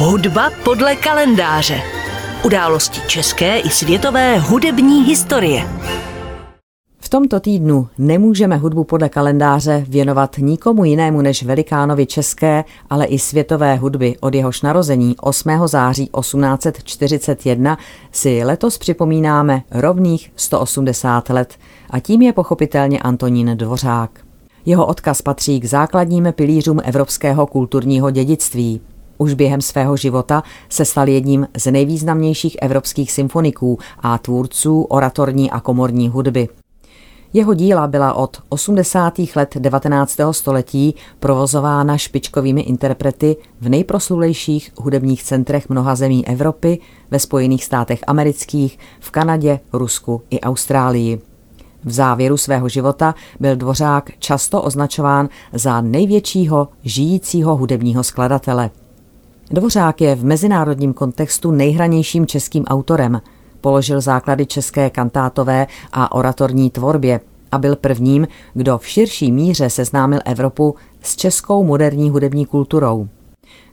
Hudba podle kalendáře. Události české i světové hudební historie. V tomto týdnu nemůžeme hudbu podle kalendáře věnovat nikomu jinému než velikánovi české, ale i světové hudby. Od jehož narození 8. září 1841 si letos připomínáme rovných 180 let a tím je pochopitelně Antonín Dvořák. Jeho odkaz patří k základním pilířům evropského kulturního dědictví. Už během svého života se stal jedním z nejvýznamnějších evropských symfoniků a tvůrců oratorní a komorní hudby. Jeho díla byla od 80. let 19. století provozována špičkovými interprety v nejproslulejších hudebních centrech mnoha zemí Evropy, ve Spojených státech amerických, v Kanadě, Rusku i Austrálii. V závěru svého života byl Dvořák často označován za největšího žijícího hudebního skladatele. Dvořák je v mezinárodním kontextu nejhranějším českým autorem. Položil základy české kantátové a oratorní tvorbě a byl prvním, kdo v širší míře seznámil Evropu s českou moderní hudební kulturou.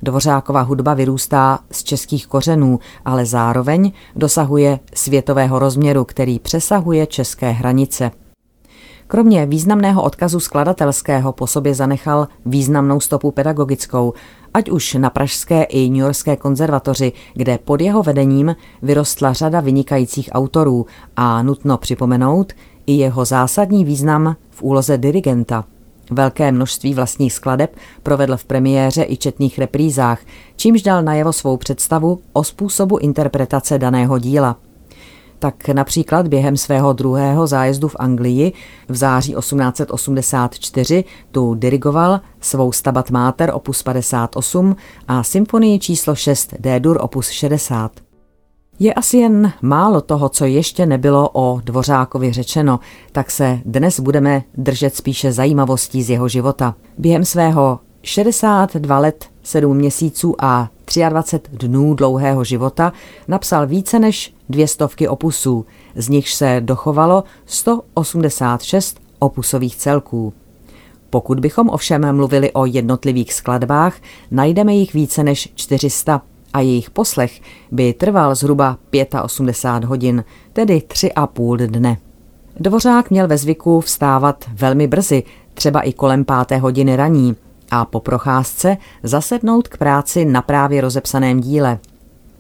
Dvořáková hudba vyrůstá z českých kořenů, ale zároveň dosahuje světového rozměru, který přesahuje české hranice. Kromě významného odkazu skladatelského po sobě zanechal významnou stopu pedagogickou, ať už na Pražské i New Yorkské konzervatoři, kde pod jeho vedením vyrostla řada vynikajících autorů a nutno připomenout i jeho zásadní význam v úloze dirigenta – Velké množství vlastních skladeb provedl v premiéře i četných reprízách, čímž dal najevo svou představu o způsobu interpretace daného díla. Tak například během svého druhého zájezdu v Anglii v září 1884 tu dirigoval svou Stabat Mater opus 58 a symfonii číslo 6 D-dur opus 60. Je asi jen málo toho, co ještě nebylo o Dvořákovi řečeno, tak se dnes budeme držet spíše zajímavostí z jeho života. Během svého 62 let, 7 měsíců a 23 dnů dlouhého života napsal více než dvě stovky opusů, z nichž se dochovalo 186 opusových celků. Pokud bychom ovšem mluvili o jednotlivých skladbách, najdeme jich více než 400 a jejich poslech by trval zhruba 85 hodin, tedy tři a půl dne. Dvořák měl ve zvyku vstávat velmi brzy, třeba i kolem páté hodiny raní, a po procházce zasednout k práci na právě rozepsaném díle.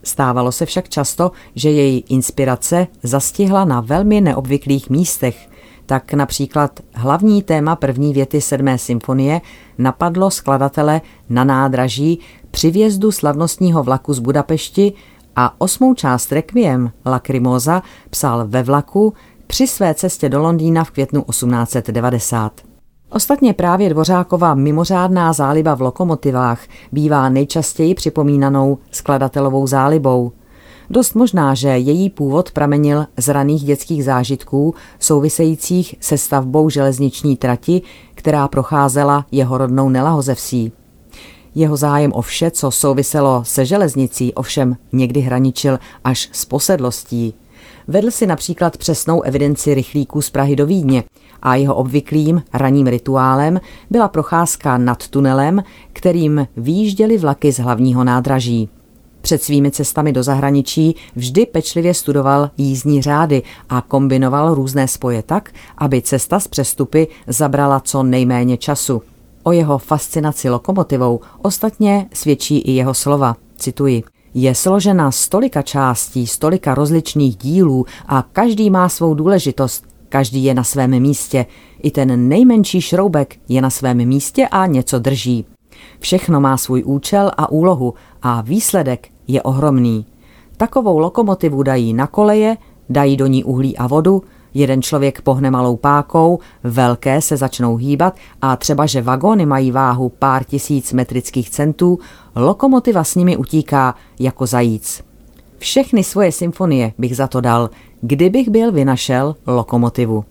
Stávalo se však často, že její inspirace zastihla na velmi neobvyklých místech, tak například hlavní téma první věty sedmé symfonie napadlo skladatele na nádraží při vjezdu slavnostního vlaku z Budapešti a osmou část Requiem Lacrimosa psal ve vlaku při své cestě do Londýna v květnu 1890. Ostatně právě Dvořáková mimořádná záliba v lokomotivách bývá nejčastěji připomínanou skladatelovou zálibou – Dost možná, že její původ pramenil z raných dětských zážitků souvisejících se stavbou železniční trati, která procházela jeho rodnou Nelahozevsí. Jeho zájem o vše, co souviselo se železnicí, ovšem někdy hraničil až s posedlostí. Vedl si například přesnou evidenci rychlíků z Prahy do Vídně a jeho obvyklým ranním rituálem byla procházka nad tunelem, kterým výjížděly vlaky z hlavního nádraží. Před svými cestami do zahraničí vždy pečlivě studoval jízdní řády a kombinoval různé spoje tak, aby cesta z přestupy zabrala co nejméně času. O jeho fascinaci lokomotivou ostatně svědčí i jeho slova. Cituji. Je složena z tolika částí, z tolika rozličných dílů a každý má svou důležitost, každý je na svém místě. I ten nejmenší šroubek je na svém místě a něco drží. Všechno má svůj účel a úlohu a výsledek je ohromný. Takovou lokomotivu dají na koleje, dají do ní uhlí a vodu, jeden člověk pohne malou pákou, velké se začnou hýbat a třeba, že vagóny mají váhu pár tisíc metrických centů, lokomotiva s nimi utíká jako zajíc. Všechny svoje symfonie bych za to dal, kdybych byl vynašel lokomotivu.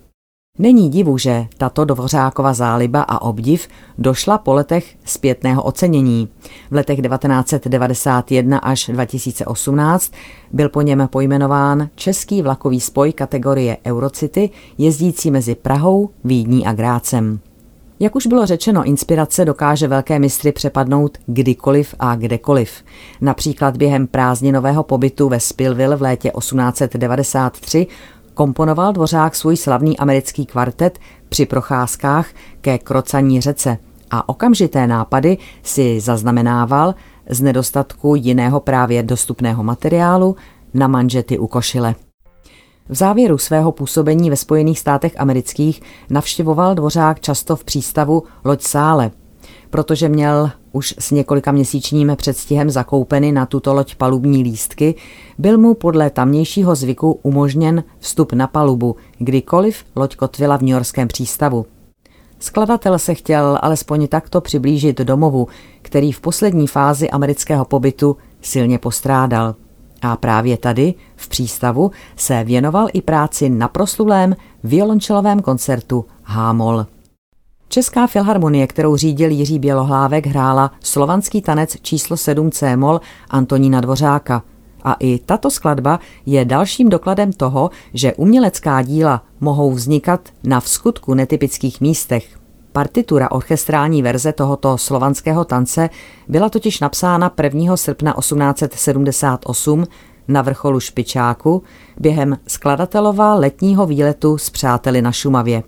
Není divu, že tato Dvořákova záliba a obdiv došla po letech zpětného ocenění. V letech 1991 až 2018 byl po něm pojmenován český vlakový spoj kategorie Eurocity jezdící mezi Prahou, Vídní a Grácem. Jak už bylo řečeno, inspirace dokáže velké mistry přepadnout kdykoliv a kdekoliv. Například během prázdninového pobytu ve Spillville v létě 1893 komponoval Dvořák svůj slavný americký kvartet při procházkách ke Krocaní řece a okamžité nápady si zaznamenával z nedostatku jiného právě dostupného materiálu na manžety u košile. V závěru svého působení ve Spojených státech amerických navštěvoval Dvořák často v přístavu Loď Sále, protože měl už s několika měsíčním předstihem zakoupeny na tuto loď palubní lístky, byl mu podle tamnějšího zvyku umožněn vstup na palubu, kdykoliv loď kotvila v Yorkském přístavu. Skladatel se chtěl alespoň takto přiblížit domovu, který v poslední fázi amerického pobytu silně postrádal. A právě tady, v přístavu, se věnoval i práci na proslulém violončelovém koncertu Hámol. Česká filharmonie, kterou řídil Jiří Bělohlávek, hrála slovanský tanec číslo 7 C-mol Antonína Dvořáka. A i tato skladba je dalším dokladem toho, že umělecká díla mohou vznikat na vskutku netypických místech. Partitura orchestrální verze tohoto slovanského tance byla totiž napsána 1. srpna 1878 na vrcholu Špičáku během skladatelova letního výletu s přáteli na Šumavě.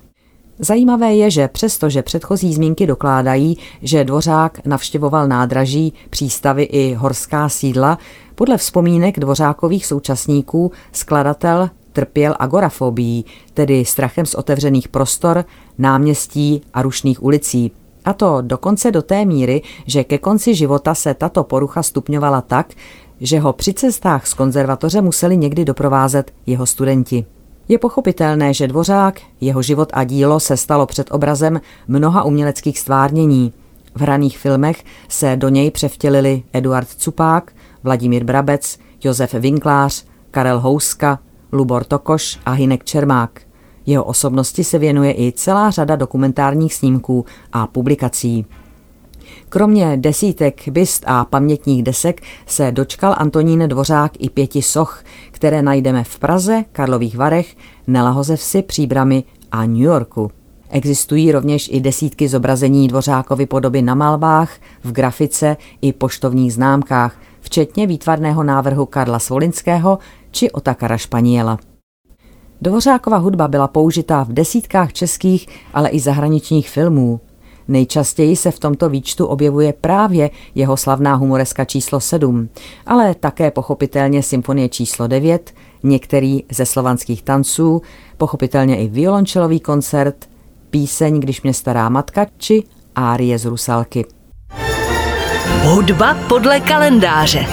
Zajímavé je, že přestože předchozí zmínky dokládají, že Dvořák navštěvoval nádraží, přístavy i horská sídla, podle vzpomínek dvořákových současníků skladatel trpěl agorafobií, tedy strachem z otevřených prostor, náměstí a rušných ulicí. A to dokonce do té míry, že ke konci života se tato porucha stupňovala tak, že ho při cestách z konzervatoře museli někdy doprovázet jeho studenti. Je pochopitelné, že Dvořák, jeho život a dílo se stalo před obrazem mnoha uměleckých stvárnění. V hraných filmech se do něj převtělili Eduard Cupák, Vladimír Brabec, Josef Vinklář, Karel Houska, Lubor Tokoš a Hinek Čermák. Jeho osobnosti se věnuje i celá řada dokumentárních snímků a publikací. Kromě desítek byst a pamětních desek se dočkal Antonín Dvořák i pěti soch, které najdeme v Praze, Karlových Varech, Nelahozevsi, Příbrami a New Yorku. Existují rovněž i desítky zobrazení Dvořákovy podoby na malbách, v grafice i poštovních známkách, včetně výtvarného návrhu Karla Svolinského či Otakara Španěla. Dvořákova hudba byla použitá v desítkách českých, ale i zahraničních filmů. Nejčastěji se v tomto výčtu objevuje právě jeho slavná humoreska číslo 7, ale také pochopitelně symfonie číslo 9, některý ze slovanských tanců, pochopitelně i violončelový koncert, píseň Když mě stará matka či árie z Rusalky. Hudba podle kalendáře.